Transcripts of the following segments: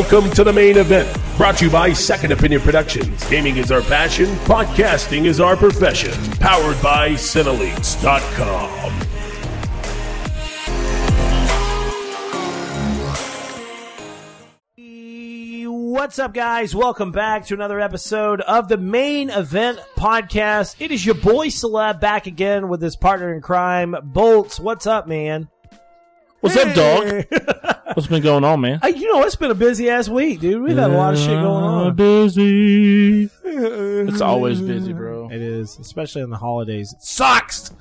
Welcome to the main event, brought to you by Second Opinion Productions. Gaming is our passion, podcasting is our profession. Powered by Cineleaks.com. What's up, guys? Welcome back to another episode of the main event podcast. It is your boy Celeb back again with his partner in crime, Bolts. What's up, man? What's up, dog? What's been going on, man? Hey, you know, it's been a busy ass week, dude. We've had a lot of shit going on. Busy. It's always busy, bro. It is, especially in the holidays. It sucks.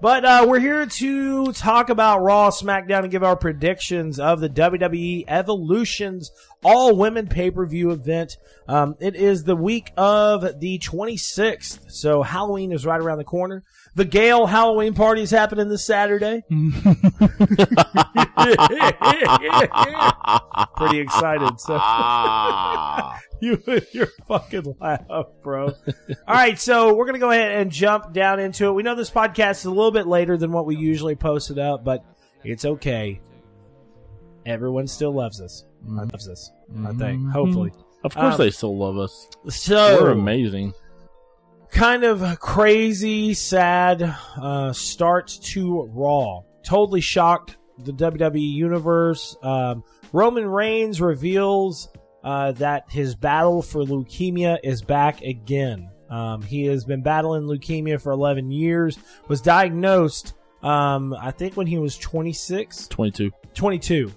But uh, we're here to talk about Raw, SmackDown, and give our predictions of the WWE Evolutions All Women Pay Per View event. Um, it is the week of the 26th, so Halloween is right around the corner. The Gale Halloween party is happening this Saturday. Pretty excited. So you and your fucking laugh, bro. All right, so we're gonna go ahead and jump down into it. We know this podcast is a little bit later than what we usually post it up, but it's okay. Everyone still loves us. Loves us. I think. Hopefully. Of course, Um, they still love us. So We're amazing. Kind of crazy, sad uh, start to Raw. Totally shocked the WWE universe. Um, Roman Reigns reveals uh, that his battle for leukemia is back again. Um, he has been battling leukemia for 11 years. Was diagnosed, um, I think, when he was 26. 22. 22.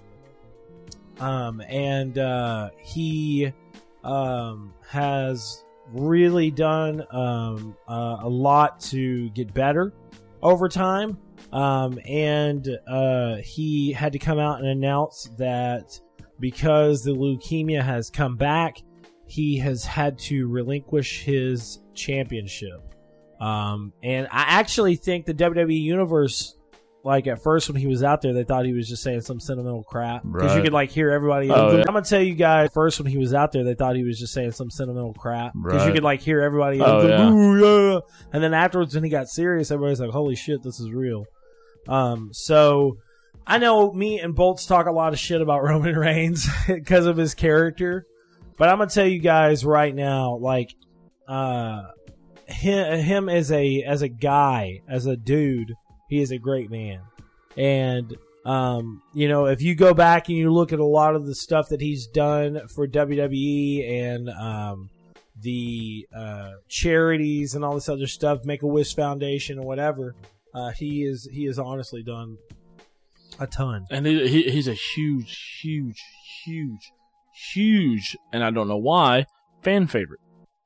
Um, and uh, he um, has really done um, uh, a lot to get better over time. Um, and uh, he had to come out and announce that because the leukemia has come back, he has had to relinquish his championship. Um, and I actually think the WWE Universe like at first when he was out there, they thought he was just saying some sentimental crap because you Right. could like hear everybody. Oh, yeah. I'm gonna tell you guys first when he was out there, they thought he was just saying some sentimental crap because you could like hear everybody. Oh, yeah. "Ooh, yeah." And then afterwards, when he got serious, everybody's like, "Holy shit, this is real." Um, so I know me and Bolts talk a lot of shit about Roman Reigns because of his character, but I'm gonna tell you guys right now, like, uh, him, him as a as a guy, as a dude, he is a great man, and um, you know, if you go back and you look at a lot of the stuff that he's done for WWE and um, the uh, charities and all this other stuff, Make a Wish Foundation or whatever, uh, he is he has honestly done a ton. And he, he, he's a huge, huge, huge, huge, and I don't know why, fan favorite.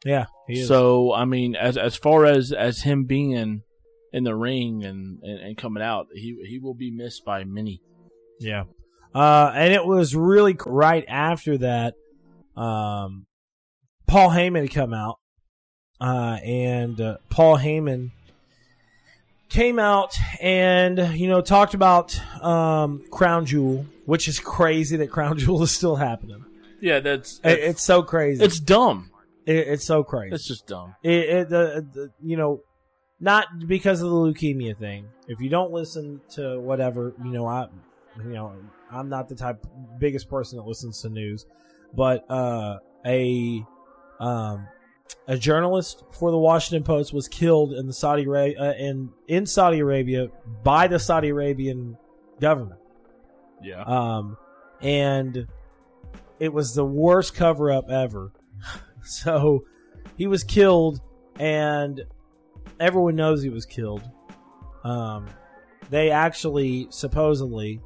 Yeah, he is. So, I mean, as as far as as him being in, the ring and, and, and coming out, he he will be missed by many. Yeah. Uh, and it was really right after that, um, Paul Heyman had come out, uh, and uh, Paul Heyman came out and you know talked about um, Crown Jewel, which is crazy that Crown Jewel is still happening. Yeah, that's It- it's so crazy. it's dumb. It- it's so crazy. It's just dumb. it, it the, the you know not because of the leukemia thing if you don't listen to whatever you know i you know i'm not the type biggest person that listens to news but uh a um a journalist for the washington post was killed in the saudi Arabia uh, in in saudi arabia by the saudi arabian government Yeah. um, and it was the worst cover up ever. so he was killed, and everyone knows he was killed. Um, they actually supposedly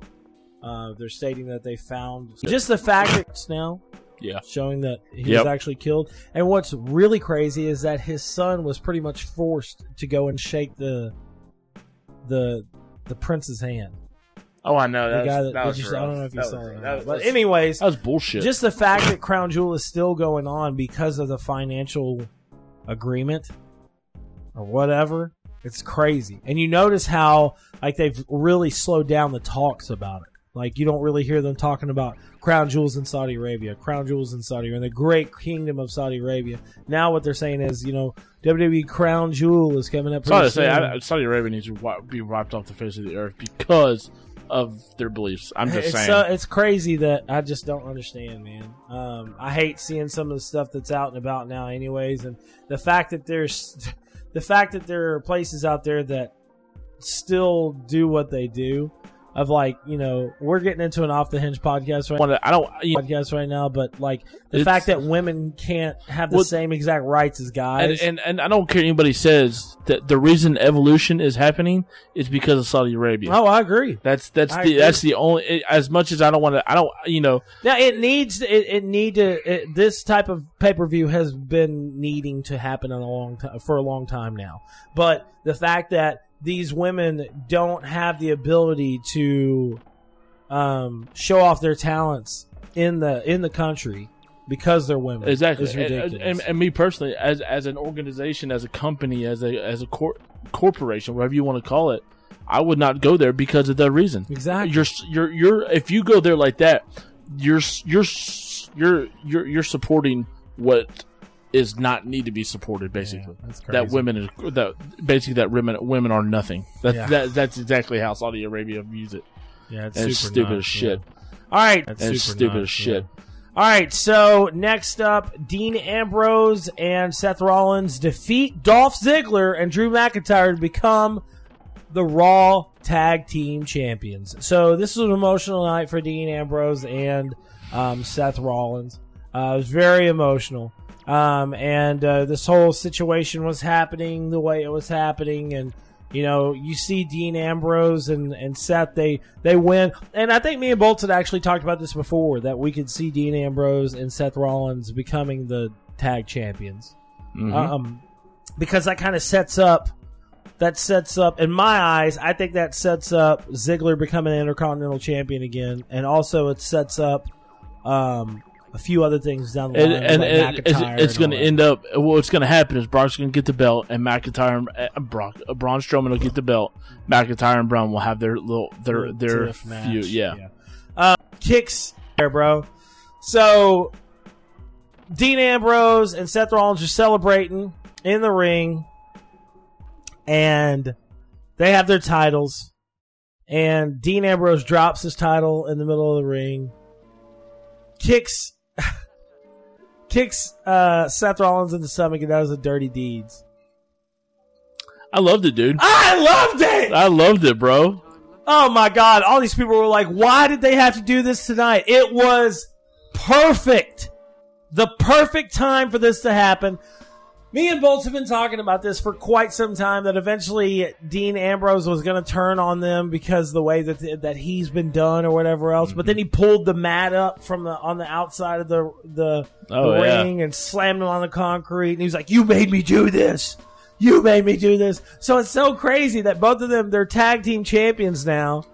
uh, they're stating that they found just the fact that it's now Yeah. showing that he was actually killed. And what's really crazy is that his son was pretty much forced to go and shake the the the prince's hand. Oh, I know. The That guy was, that, that was you, I don't know if you That saw was that. That not. was- But anyways, that was bullshit. just the fact that Crown Jewel is still going on because of the financial agreement or whatever, it's crazy. And you notice how like they've really slowed down the talks about it. Like you don't really hear them talking about crown jewels in Saudi Arabia, crown jewels in Saudi Arabia, the great kingdom of Saudi Arabia. Now what they're saying is, you know, WWE crown jewel is coming up. Sorry to say. I, Saudi Arabia needs to be wiped off the face of the earth because of their beliefs. I'm just it's saying. so it's crazy that I just don't understand, man. Um, I hate seeing some of the stuff that's out and about now, anyways, and the fact that there's the fact that there are places out there that still do what they do. Of like, you know, we're getting into an off the hinge podcast right Wanna- I don't. You know, podcast right now, but like the fact that women can't have the Well- same exact rights as guys. and and I don't care anybody says that the reason evolution is happening is because of Saudi Arabia. oh, I agree. That's that's I the agree. that's the only. It, as much as I don't want to, I don't. You know, Now it needs it, it need to it, this type of pay per view has been needing to happen in a long time for a long time now. But the fact that these women don't have the ability to um, show off their talents in the in the country because they're women exactly. is And, and, and me personally, as as an organization, as a company, as a as a cor- corporation, whatever you want to call it, I would not go there because of that reason. exactly. You're you're you're if you go there like that, you're you're you're you're you're supporting what is not need to be supported basically. Yeah, that's that women is that basically that women women are nothing. That, Yeah. that that's exactly how Saudi Arabia views it. yeah, it's stupid nuts, as shit. All right, And it's stupid as shit. All right, so next up, Dean Ambrose and Seth Rollins defeat Dolph Ziggler and Drew McIntyre to become the Raw Tag Team Champions. So this was an emotional night for Dean Ambrose and um, Seth Rollins. Uh, it was very emotional, um, and uh, this whole situation was happening the way it was happening, and you know, you see Dean Ambrose and, and Seth, they, they win. And I think me and Bolts had actually talked about this before that we could see Dean Ambrose and Seth Rollins becoming the tag champions. Mhm. Um, because that kind of sets up, that sets up, in my eyes, I think that sets up Ziggler becoming an Intercontinental Champion again. And also it sets up um, a few other things down the line. and, and, like and it's, going to end up. What's going to happen is Brock's going to get the belt, and McIntyre, and uh, Brock, uh, Braun Strowman will get the belt. McIntyre and Braun will have their little their their match. feud. Yeah. Uh, kicks there, bro. So Dean Ambrose and Seth Rollins are celebrating in the ring, and they have their titles. And Dean Ambrose drops his title in the middle of the ring, kicks kicks uh, Seth Rollins in the stomach, and does the dirty deeds. I loved it, dude. I loved it. I loved it, bro. Oh my god, all these people were like, why did they have to do this tonight? It was perfect. The perfect time for this to happen. Me and Bolts have been talking about this for quite some time that eventually Dean Ambrose was going to turn on them because the way that that he's been done or whatever else. But then he pulled the mat up from the on the outside of the the, Oh, the yeah. ring and slammed him on the concrete. And he was like, "You made me do this. You made me do this." So it's so crazy that both of them they're tag team champions now.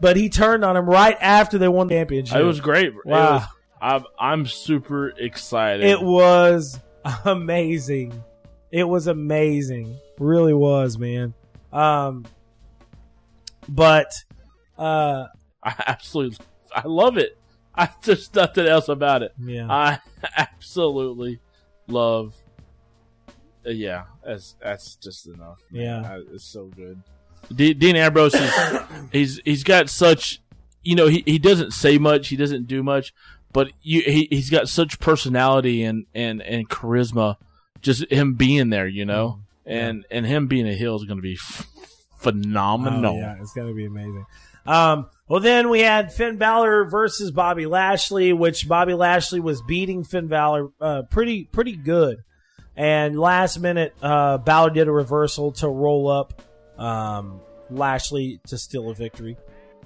But he turned on him right after they won the championship. It was great. It Wow. was- I'm I'm super excited. It was amazing. It was amazing. Really was, man. Um but uh I absolutely, I love it. I just nothing else about it. yeah. I absolutely love. uh, yeah, that's that's just enough. man. Yeah. I- it's so good. D- Dean Ambrose is he's he's got such you know he, he doesn't say much he doesn't do much but you he he's got such personality and and and charisma just him being there you know and and him being a heel is going to be f- phenomenal Oh, yeah, it's gonna be amazing. Um, well, then we had Finn Balor versus Bobby Lashley, which Bobby Lashley was beating Finn Balor uh, pretty pretty good. And last minute, uh, Balor did a reversal to roll up um, Lashley to steal a victory.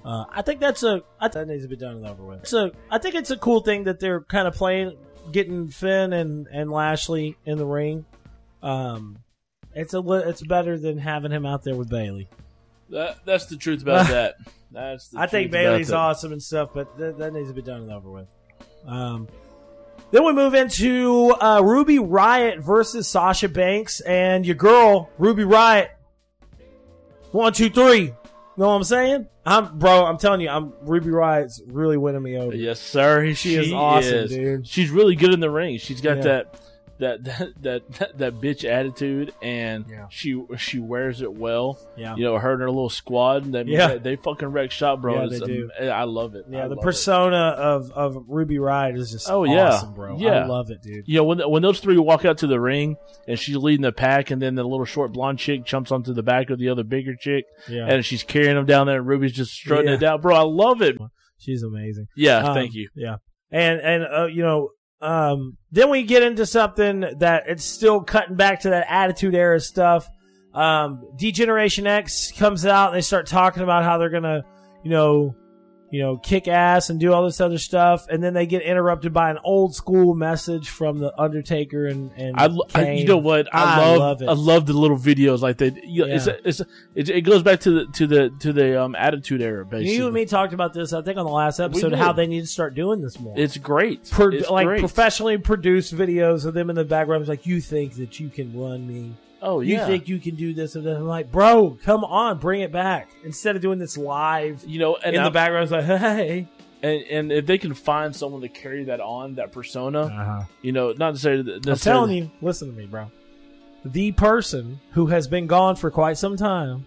Uh, I think that's a I think that needs to be done and over with. So I think it's a cool thing that they're kind of playing, getting Finn and, and Lashley in the ring. Um, it's a li- it's better than having him out there with Bayley. that, that's the truth about that that's the I think Bayley's awesome and stuff, but th- that needs to be done and over with. Um, then we move into uh, Ruby Riott versus Sasha Banks and your girl Ruby Riott. One, two, three. Know what I'm saying? I'm bro. I'm telling you, I'm Ruby Riott's really winning me over. Yes, sir. She is awesome, dude. She's really good in the ring. She's got Yeah. that that that that, that, bitch attitude, and Yeah. she she wears it well. Yeah. You know, her and her little squad, they, Yeah. they, they fucking wreck shop, bro. Yeah, they do. um, I love it. Yeah, I the love it. persona of, of Ruby Riott is just Oh, yeah. awesome, bro. I love it, dude. You know, when when those three walk out to the ring and she's leading the pack, and then the little short blonde chick jumps onto the back of the other bigger chick, Yeah, and she's carrying them down there, and Ruby's just strutting Yeah. it down, bro. I love it. she's amazing. Yeah, Um, thank you. Yeah, and and uh, you know, um, then we get into something that it's still cutting back to that Attitude Era stuff. Um, D-Generation X comes out and they start talking about how they're gonna, you know, you know, kick ass and do all this other stuff, and then they get interrupted by an old school message from the Undertaker and and I, I- you know what I, I love, love it. I love the little videos like that. You know, it's, Yeah. it's, it, it goes back to the to the to the um, attitude era. Basically, You and me talked about this, I think, on the last episode, how they need to start doing this more. It's great. Pro- it's like great. professionally produced videos of them in the background. It's like, you think that you can run me? Oh You yeah. think you can do this and that? I'm like, bro, come on, bring it back. Instead of doing this live you know, and in I- the background, it's like, hey. and and if they can find someone to carry that on that persona, Uh-huh. you know, not necessarily. I'm telling you, listen to me, bro. The person who has been gone for quite some time.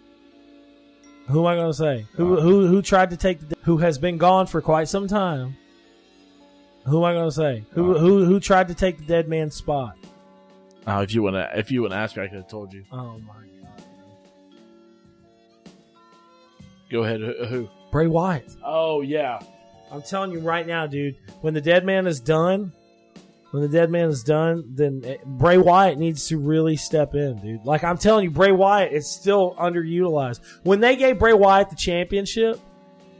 Who am I going to say? Who who who tried to take the who has been gone for quite some time? Who am I going to say? Who who who tried to take the dead man's spot? Oh, if you want to, if you want to ask me, I could have told you. Oh my god. Go ahead. Who? who? Bray Wyatt. Oh yeah. I'm telling you right now, dude. When the dead man is done, when the dead man is done, then eh, Bray Wyatt needs to really step in, dude. Like I'm telling you, Bray Wyatt is still underutilized. When they gave Bray Wyatt the championship,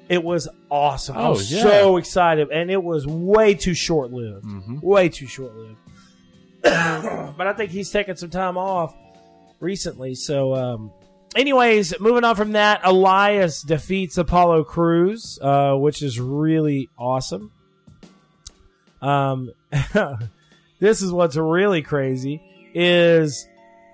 it was awesome. I Oh, was yeah. so excited, and it was way too short lived. Mm-hmm. Way too short lived. But I think he's taken some time off recently. So, um, anyways, moving on from that, Elias defeats Apollo Crews, uh, which is really awesome. Um, this is what's really crazy is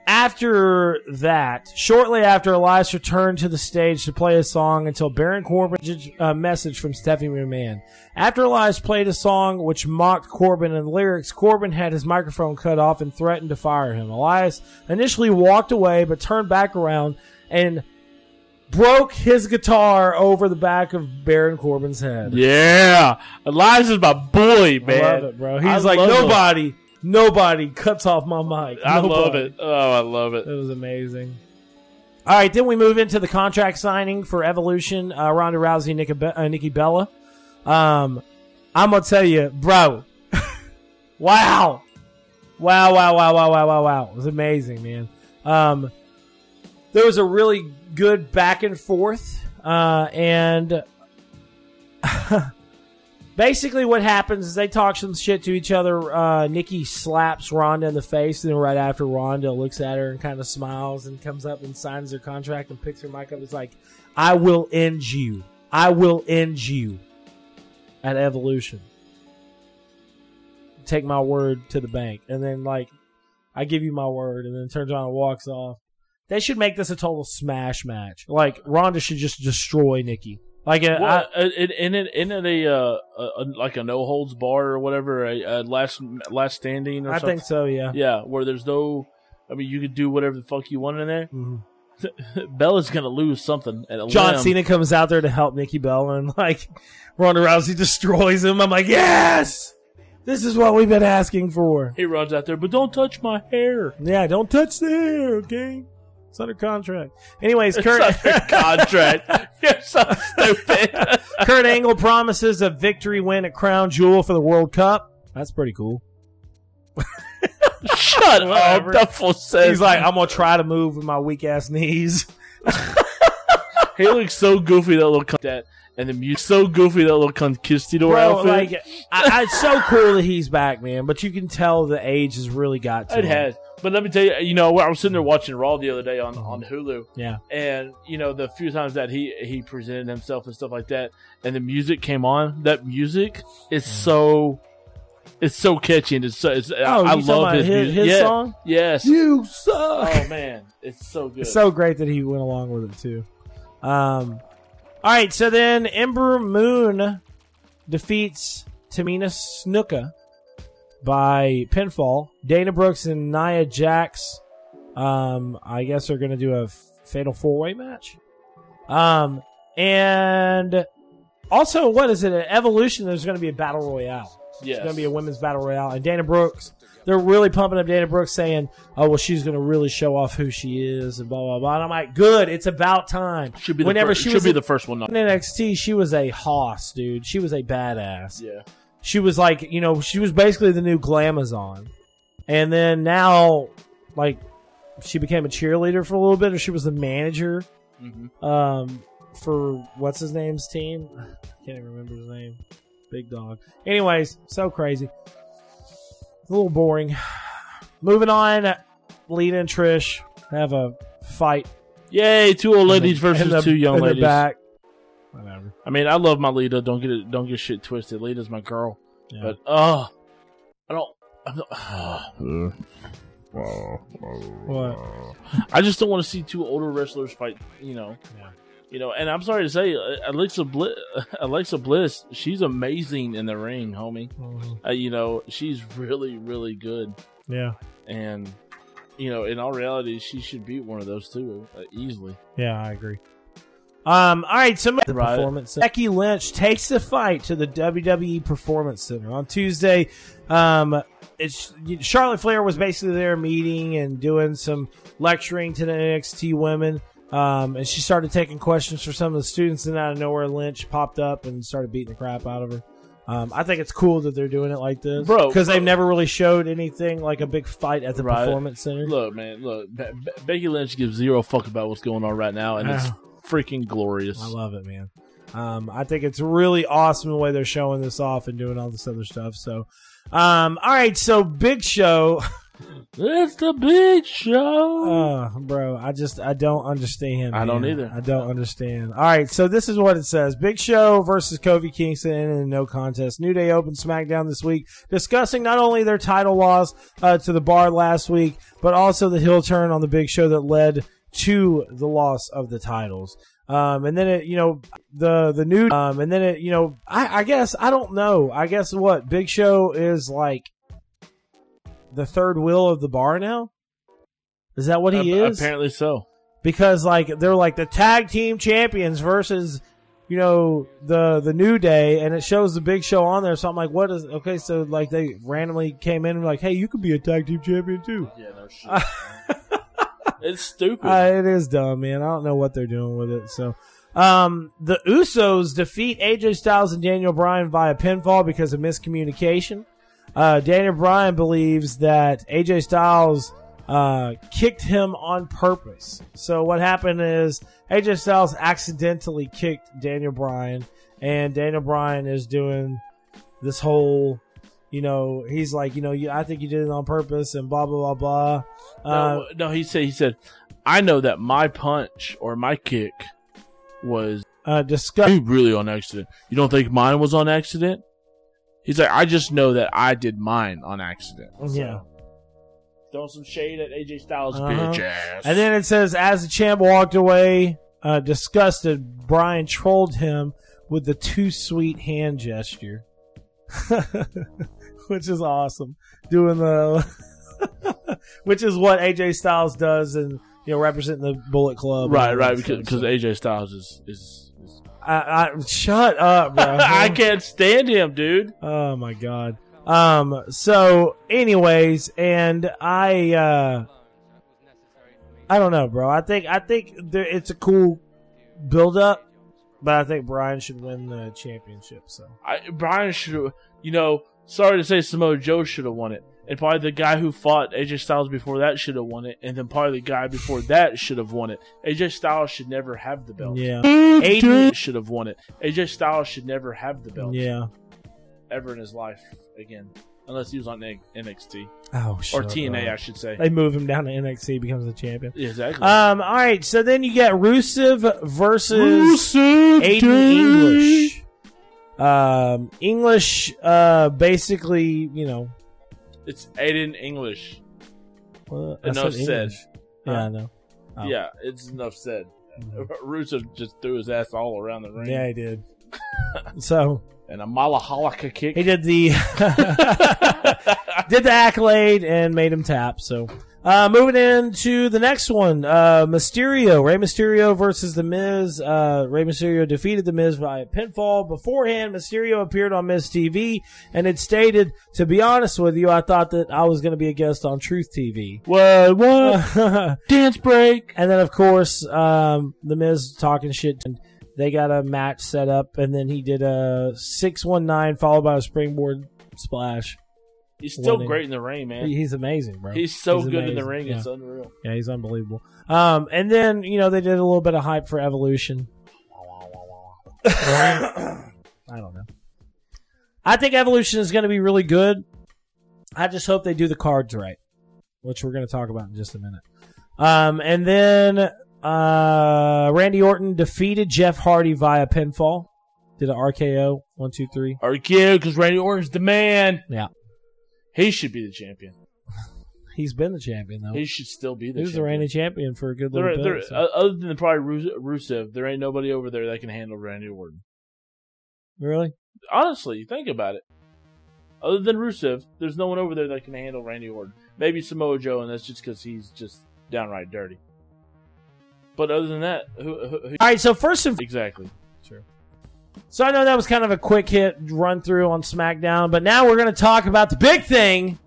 after that, shortly after Elias returned to the stage to play a song until Baron Corbin a uh, message from Stephanie McMahon. After Elias played a song which mocked Corbin in the lyrics, Corbin had his microphone cut off and threatened to fire him. Elias initially walked away but turned back around and broke his guitar over the back of Baron Corbin's head. Yeah, Elias is my boy, man. I love it, bro. He's I like nobody. Nobody, cuts off my mic. I love it. Oh, I love it. It was amazing. All right, then we move into the contract signing for Evolution. Uh, Ronda Rousey, Nikki, Be- uh, Nikki Bella. Um, I'm gonna tell you, bro. wow, wow, wow, wow, wow, wow, wow, wow. It was amazing, man. Um, there was a really good back and forth, uh, and basically what happens is they talk some shit to each other. Uh, Nikki slaps Ronda in the face, and then right after Ronda looks at her and kind of smiles and comes up and signs her contract and picks her mic up. It's like, I will end you. I will end you at Evolution. Take my word to the bank. And then, like, I give you my word, and then turns around and walks off. They should make this a total smash match. Like, Ronda should just destroy Nikki. Like, uh, Well, I, in in it in it a, uh, a, a like a no holds bar or whatever, a, a last last standing or I something. think so, yeah. Yeah, where there's no. I mean, you could do whatever the fuck you want in there. Mhm. Bella's gonna lose something. At a John limb. Cena comes out there to help Nikki Bella, and like Ronda Rousey destroys him. I'm like, yes, this is what we've been asking for. He runs out there, but don't touch my hair. Yeah, don't touch the hair, okay? It's under contract. Anyways, Kurt under contract. You're so stupid. Kurt Angle promises a victory win at Crown Jewel for the World Cup. That's pretty cool. Shut Whatever. up. Fool says He's like, I'm gonna try to move with my weak ass knees. he looks so goofy that little cunt that, and the music so goofy that little conquistador Bro, outfit. like, I, I, it's so cool that he's back, man. But you can tell the age has really got to It him. has. But let me tell you, you know, I was sitting there watching Raw the other day on, on Hulu, Yeah. and you know, the few times that he he presented himself and stuff like that, and the music came on. That music is so, it's so catchy and it's so. It's, Oh, I, I love his, his, his Yeah. song? Yes. You suck. Oh man, it's so good. It's so great that he went along with it too. Um, all right, so then Ember Moon defeats Tamina Snuka. by pinfall. Dana Brooks and Nia Jax, um, I guess are going to do a f- fatal four way match. Um, and also, what is it? An Evolution, there's going to be a battle royale. Yes. It's going to be a women's battle royale. And Dana Brooks, they're really pumping up Dana Brooks saying, oh, well, she's going to really show off who she is and blah, blah, blah. And I'm like, good. It's about time. should be the Whenever first, she should was be the first one. In NXT, she was a hoss, dude. She was a badass. Yeah. She was like, you know, she was basically the new Glamazon. And then now, like, she became a cheerleader for a little bit, or she was the manager hmm um, for what's his name's team. I can't even remember his name. Big dog. Anyways, so crazy. A little boring. Moving on, Lita and Trish have a fight. Yay! Two old ladies the- versus the- two young in the ladies. back. Whatever. I mean, I love my Lita. Don't get it. Don't get shit twisted. Lita's my girl. Yeah. But oh, I don't. I don't What? I just don't want to see two older wrestlers fight. You know. Yeah. You know, and I'm sorry to say, uh, Alexa Bliss, Alexa Bliss, she's amazing in the ring, homie. Mhm. Uh, you know, she's really, really good, Yeah. and you know, in all reality, she should beat one of those two uh, easily. Yeah, I agree. Um, all right, so the Right. performance. Becky Lynch takes the fight to the WWE Performance Center on Tuesday. Um, it's Charlotte Flair was basically there meeting and doing some lecturing to the NXT women. Um, and she started taking questions for some of the students, and out of nowhere, Lynch popped up and started beating the crap out of her. Um, I think it's cool that they're doing it like this, Bro, because they've never really showed anything like a big fight at the Right. Performance Center. Look, man, look, Be- Be- Becky Lynch gives zero fuck about what's going on right now, and it's freaking glorious. I love it, man. Um, I think it's really awesome the way they're showing this off and doing all this other stuff. So, um, all right, so Big Show, It's the big show. uh, bro, I just I don't understand. I don't either. I don't understand. All right, so this is what it says: Big Show versus Kofi Kingston in a no contest. New Day opened SmackDown this week, discussing not only their title loss uh, to the Bar last week, but also the heel turn on the Big Show that led to the loss of the titles. Um, and then it, you know, the the new, um, and then it, you know, I, I guess I don't know. I guess what Big Show is like the third wheel of the bar now. Is that what he A- is? Apparently so. because like they're like the tag team champions versus you know the the new day and it shows the big show on there so i'm like what is okay so like they randomly came in and were like hey you could be a tag team champion too Yeah, no shit. it's stupid. uh, it is dumb man i don't know what they're doing with it so um the usos defeat aj styles and daniel bryan via pinfall because of miscommunication uh daniel bryan believes that aj styles uh, kicked him on purpose. So what happened is AJ Styles accidentally kicked Daniel Bryan, and Daniel Bryan is doing this whole, you know, he's like, you know, you, I think you did it on purpose, and blah blah blah blah. Uh, no, no, he said. He said, "I know that my punch or my kick was uh, discuss. really on accident. You don't think mine was on accident?" He's like, "I just know that I did mine on accident." Yeah. Throwing some shade at AJ Styles, Uh-huh. bitch ass. And then it says, as the champ walked away, uh, disgusted, Bryan trolled him with the too sweet hand gesture, which is awesome. Doing the, which is what AJ Styles does, and you know, representing the Bullet Club. right, and all right, that because because AJ Styles is is. I, I, shut up, bro. I can't stand him, dude. Oh my god. Um. So, anyways, and I, uh, I don't know, bro. I think I think there, it's a cool build up, but I think Bryan should win the championship. So I, Bryan should you know, sorry to say Samoa Joe should have won it. And probably the guy who fought AJ Styles before that should have won it. And then probably the guy before that should have won it. AJ Styles should never have the belt. yeah, Aiden should have won it. AJ Styles should never have the belt yeah. ever in his life again. Unless he was on NXT. Oh, Or TNA, up. I should say. They move him down to NXT, he becomes the champion. Yeah, exactly. Um. All right. So then you get Rusev versus Rusev Aiden Day. English. Um, English, uh, basically, you know, It's Aiden English. well, Enough said said. English. Yeah, I know. Oh. Yeah, it's enough said. Mm-hmm. Rusev just threw his ass all around the ring. Yeah, he did. so, and a Malahalaka kick. He did the did the accolade and made him tap. So uh, moving into the next one, uh, Mysterio, Rey Mysterio versus The Miz. Uh, Rey Mysterio defeated The Miz via pinfall. Beforehand, Mysterio appeared on Miz TV and had stated, "To be honest with you, I thought that I was going to be a guest on Truth TV." What? What? Dance break. And then, of course, um, the Miz talking shit. And they got a match set up, and then he did a six one nine followed by a springboard splash. He's still Winning. great in the ring, man. He- He's amazing, bro. He's so good in the ring. Yeah. It's unreal. yeah, he's unbelievable. Um, and then you know they did a little bit of hype for Evolution. I don't know. I think Evolution is going to be really good. I just hope they do the cards right, which we're going to talk about in just a minute. Um, and then uh, Randy Orton defeated Jeff Hardy via pinfall. Did an RKO one two three. Or yeah, because Randy Orton's the man. Yeah, He should be the champion. he's been the champion though. He should still be the He was the reigning champion for a good little bit. there, so- uh, other than probably Rus- Rusev, there ain't nobody over there that can handle Randy Orton. really? Honestly, think about it. Other than Rusev, there's no one over there that can handle Randy Orton. Maybe Samoa Joe, and that's just because he's just downright dirty. But other than that, who, who, who All right. So first and exactly? So I know that was kind of a quick hit run through on SmackDown, but now we're going to talk about the big thing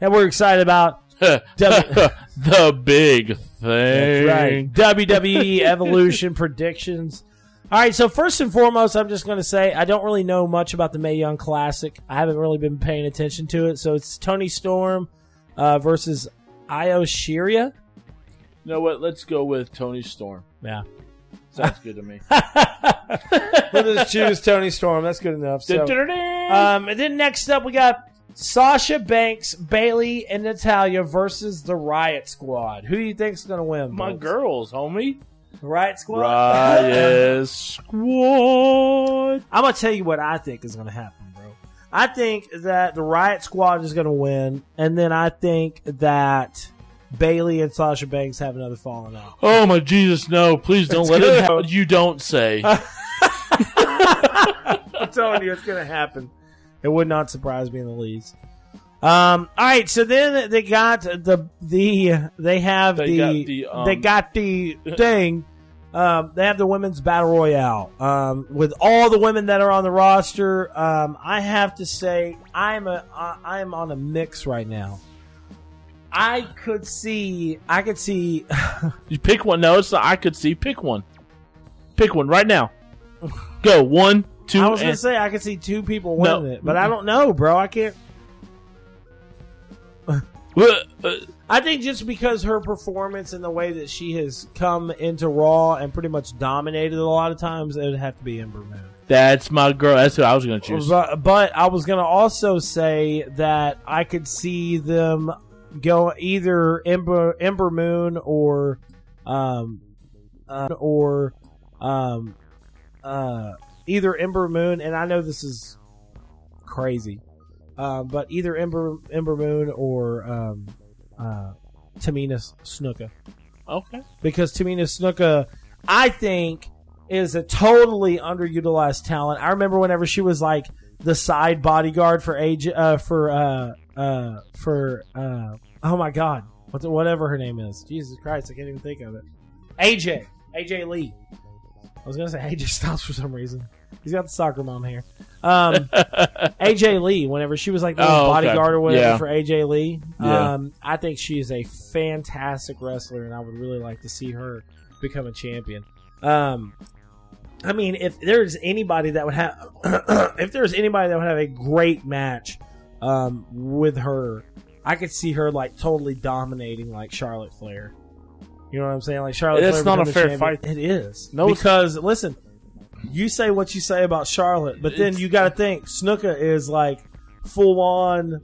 that we're excited about. the big thing. right. WWE Evolution predictions. All right, so first and foremost, I'm just going to say I don't really know much about the Mae Young Classic. I haven't really been paying attention to it. So it's Toni Storm uh, versus Io Shirai. You know what? Let's go with Toni Storm. Yeah. Sounds good to me. we'll just choose Toni Storm. That's good enough. So, Um, and then next up, we got Sasha Banks, Bayley, and Natalya versus the Riott Squad. Who do you think's going to win? My Bolts? girls, homie. Riott Squad. Riot Squad. I'm gonna tell you what I think is going to happen, bro. I think that the Riott Squad is going to win, and then I think that Bayley and Sasha Banks have another falling out. Oh my Jesus, no! Please don't It's let it happen. You don't say. I'm telling you, it's going to happen. It would not surprise me in the least. Um, all right, so then they got the the they have They the, got the, um, they got the thing. Um, they have the women's battle royale. Um, with all the women that are on the roster, um, I have to say I'm a I- I'm on a mix right now. I could see I could see you pick one. No, it's not. I could see. Pick one. Pick one right now. Go one, two. I was gonna say I could see two people No. winning it, but I don't know, bro. I can't. Uh, I think just because her performance and the way that she has come into Raw and pretty much dominated a lot of times, it would have to be Ember Moon. that's my girl. That's who I was going to choose. But, but I was going to also say that I could see them go either Ember Ember Moon or um uh, or um uh either Ember Moon and I know this is crazy. Uh, but either Ember Ember Moon or um uh Tamina Snuka Okay. because Tamina Snuka, I think, is a totally underutilized talent. I remember whenever she was like the side bodyguard for age uh, for uh, uh, for uh, oh my god, what the, whatever her name is. Jesus Christ, I can't even think of it. AJ, AJ Lee. I was gonna say AJ Styles for some reason. He's got the soccer mom hair. Um, AJ Lee, whenever she was like the Oh, okay. bodyguard or whatever Yeah. for AJ Lee, Yeah. um, I think she is a fantastic wrestler, and I would really like to see her become a champion. Um, I mean, if there's anybody that would have, if there's anybody that would have a great match um, with her, I could see her like totally dominating like Charlotte Flair. You know what I'm saying? Like Charlotte. That's Flair not a fair champion. It is. No, it's- because listen, you say what you say about Charlotte, but then It's- you got to think Snuka is like full on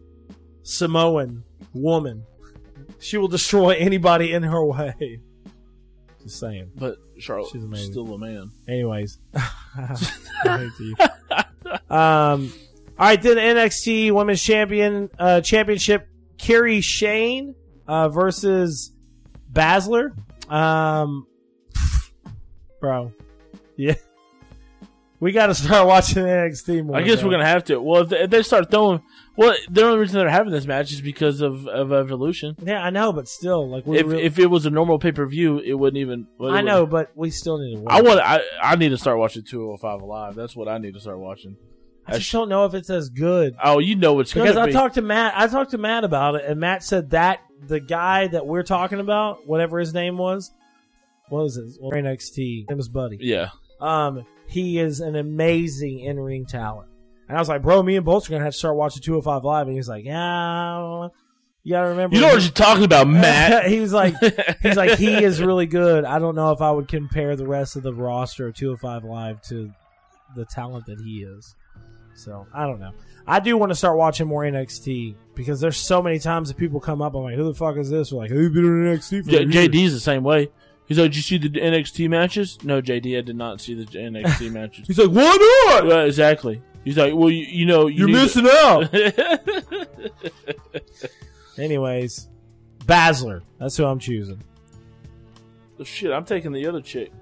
Samoan woman. She will destroy anybody in her way. Just saying. But Charlotte She's amazing. still a man. Anyways, I hate you. Um, all right, then NXT Women's Champion uh, Championship, Kairi Sane uh, versus Baszler. Um, bro, yeah, We got to start watching NXT more. I guess bro. we're gonna have to. Well, if they, if they start throwing, well, the only reason they're having this match is because of, of Evolution. Yeah, I know, but still, like If really- if it was a normal pay per view, it wouldn't even. well, it I know, wouldn't- but we still need to. Wait. I want. I I need to start watching 205 Live. That's what I need to start watching. I just don't know if it's as good. Oh, you know it's Because I be. talked to Matt, I talked to Matt about it, and Matt said that the guy that we're talking about, whatever his name was, what was it? Well, NXT. It was Buddy. yeah, Um, he is an amazing in ring talent. And I was like, bro, me and Bolt's are gonna have to start watching 205 Live. And he was like, yeah, I don't know. you gotta remember. you know what you're talking about, Matt. he was like, he's like, he is really good. I don't know if I would compare the rest of the roster of 205 Live to the talent that he is. So I don't know. I do want to start watching more NXT because there's so many times that people come up. I'm like, who the fuck is this? We're like, who's been in NXT for years? JD's the same way. He's like, did you see the NXT matches? No, JD, I did not see the NXT matches. He's like, why not? Well, exactly. He's like, well, you, you know, you You're need missing out. Anyways, Baszler. That's who I'm choosing. Oh, shit, I'm taking the other chick.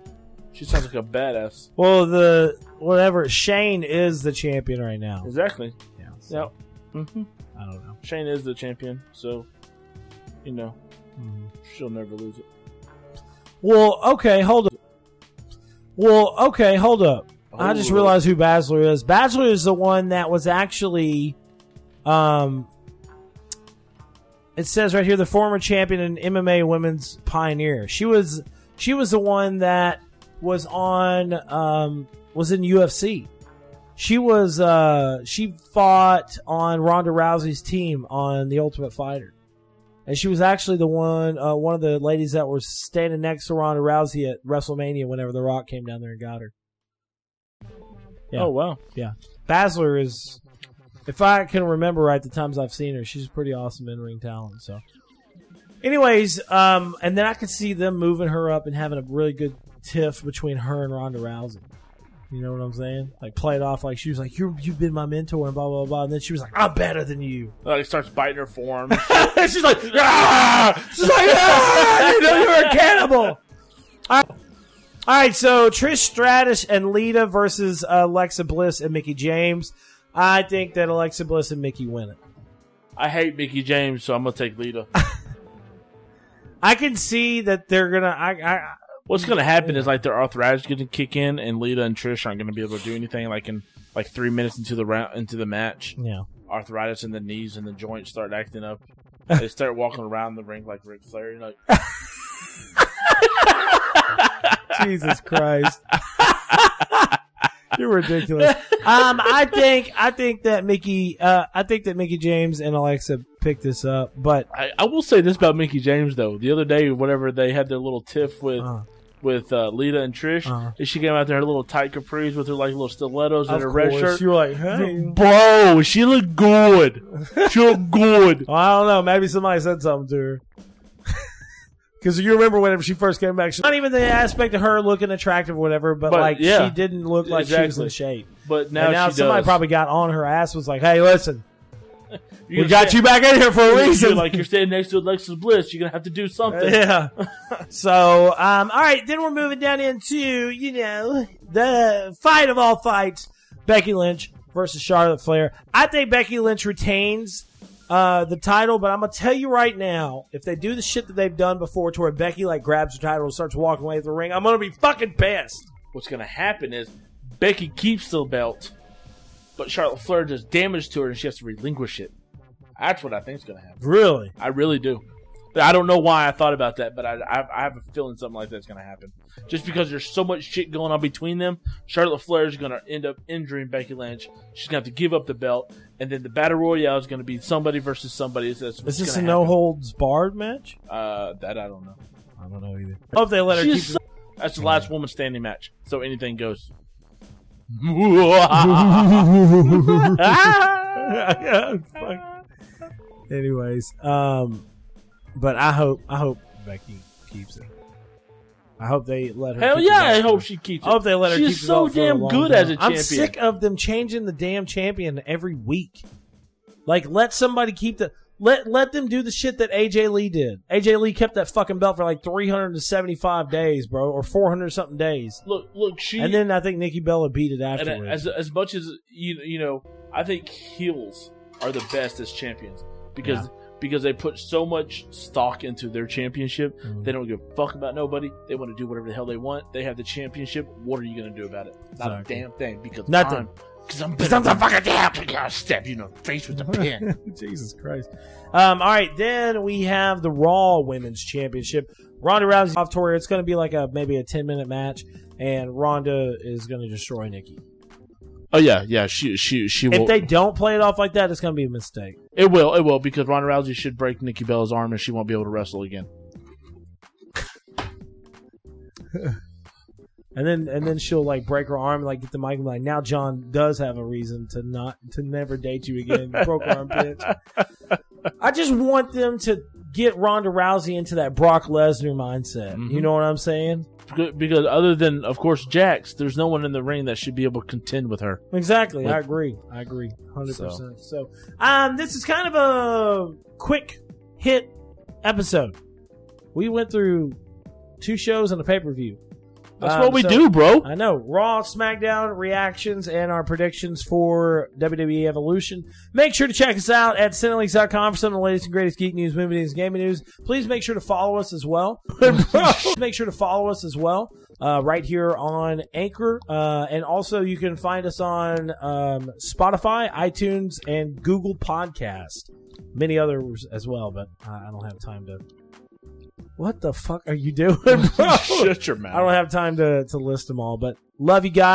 She sounds like a badass. Well, the whatever Shane is the champion right now. Exactly. Yeah, so, Yep. hmm I don't know. Shane is the champion, so you know Mhm. she'll never lose it. Well, okay, hold up. Well, okay, hold up. I just realized who Baszler is. Baszler is the one that was actually, um, it says right here the former champion and MMA women's pioneer. She was she was the one that was on um was in UFC. She was uh she fought on Ronda Rousey's team on the Ultimate Fighter. And she was actually the one uh one of the ladies that were standing next to Ronda Rousey at WrestleMania whenever The Rock came down there and got her. Yeah. Oh wow. Yeah. Baszler is, if I can remember right, the times I've seen her, she's pretty awesome in ring talent. So, anyways, um, and then I could see them moving her up and having a really good tiff between her and Ronda Rousey. You know what I'm saying? Like play it off like she was like, "You you've been my mentor," and blah blah blah. And then she was like, "I'm better than you." Like starts biting her forearm. and she's like, "Ah!" She's like, "Ah! You know you're a cannibal." All right. All right, so Trish Stratus and Lita versus uh, Alexa Bliss and Mickie James. I think that Alexa Bliss and Mickie win it. I hate Mickie James, so I'm gonna take Lita. I can see that they're gonna. I, I What's gonna happen is like their arthritis is gonna kick in, and Lita and Trish aren't gonna be able to do anything. Like in like three minutes into the round into the match, yeah. arthritis in the knees and the joints start acting up. They start walking around the ring like Ric Flair. You're like, Jesus Christ. You're ridiculous. Um, I think I think that Mickie, uh, I think that Mickie James and Alexa picked this up, but I, I will say this about Mickie James though. The other day, whatever they had their little tiff with uh, with uh, Lita and Trish, Uh-huh. and she came out there in her little tight capris with her like little stilettos and of her red course, shirt. you were like, hey. Bro, she looked good. She looked good. Well, I don't know. Maybe somebody said something to her. Because you remember whenever she first came back, she, not even the aspect of her looking attractive or whatever, but, But, like yeah. she didn't look like she was in shape. But now, and now she somebody does. probably got on her ass was like, "Hey, listen, You're we got you back in here for a reason." Like you're standing next to Alexis Bliss. You're gonna have to do something. yeah. so, um, all right, then we're moving down into you know the fight of all fights: Becky Lynch versus Charlotte Flair. I think Becky Lynch retains uh, the title, but I'm gonna tell you right now, if they do the shit that they've done before, to where Becky like grabs the title and starts walking away with the ring, I'm gonna be fucking pissed. What's gonna happen is Becky keeps the belt, but Charlotte Flair does damage to her, and she has to relinquish it. That's what I think is gonna happen. Really? I really do. I don't know why I thought about that, but I, I, I have a feeling something like that's going to happen. Just because there's so much shit going on between them, Charlotte Flair is going to end up injuring Becky Lynch. She's going to have to give up the belt, and then the battle royale is going to be somebody versus somebody. That's what's Is this a no holds barred match? Uh, that I don't know. I don't know either. I hope they let her She's keep. so- that's the last woman standing match, so anything goes. Fuck. Anyways, um, but I hope I hope Becky keeps it. I hope they let her. Hell yeah, I hope she keeps it. I hope they let her. She's so damn good time. as I'm sick of them changing the damn champion every week. Like, let somebody keep the Let let them do the shit that AJ Lee did. AJ Lee kept that fucking belt for like 375 days, bro, or 400 something days. Look, look, she And then I think Nikki Bella beat it and afterwards. as as much as you you know, I think heels are the best as champions because because they put so much stock into their championship. Mhm. They don't give a fuck about nobody. They want to do whatever the hell they want. They have the championship. What are you going to do about it? Not Exactly. a damn thing because Nothing. I'm, because I'm better than fucking damn. I'll stab you in the face with a pen. Jesus Christ. Um, all right, then we have the Raw Women's Championship. Ronda Rousey off tour. It's going to be like a maybe a 10 minute match, and Ronda is going to destroy Nikki. Oh yeah, yeah. She she she will. If they don't play it off like that, it's going to be a mistake. it will it will because Ronda Rousey should break Nikki Bella's arm and she won't be able to wrestle again. And then and then she'll like break her arm, and, like get the mic, and be like now John does have a reason to not to never date you again. Broke arm bitch. I just want them to get Ronda Rousey into that Brock Lesnar mindset. You Mhm. know what I'm saying? Because- other than of course Jax, there's no one in the ring that should be able to contend with her. Exactly. I agree. I agree. 100%. So, um, this is kind of a quick hit episode. We went through two shows and a pay per view. That's Um, what we so- do, bro. I know. Raw, SmackDown reactions and our predictions for WWE Evolution. Make sure to check us out at Cineleaks.com for some of the latest and greatest geek news, movie news, gaming news. Please make sure to follow us as well. make sure to follow us as well. Uh, right here on Anchor. Uh, and also you can find us on um, Spotify, iTunes, and Google Podcast. Many others as well, but I I don't have time to. What the fuck are you doing, bro? Shut your mouth. I don't have time to, to list them all, but love you guys.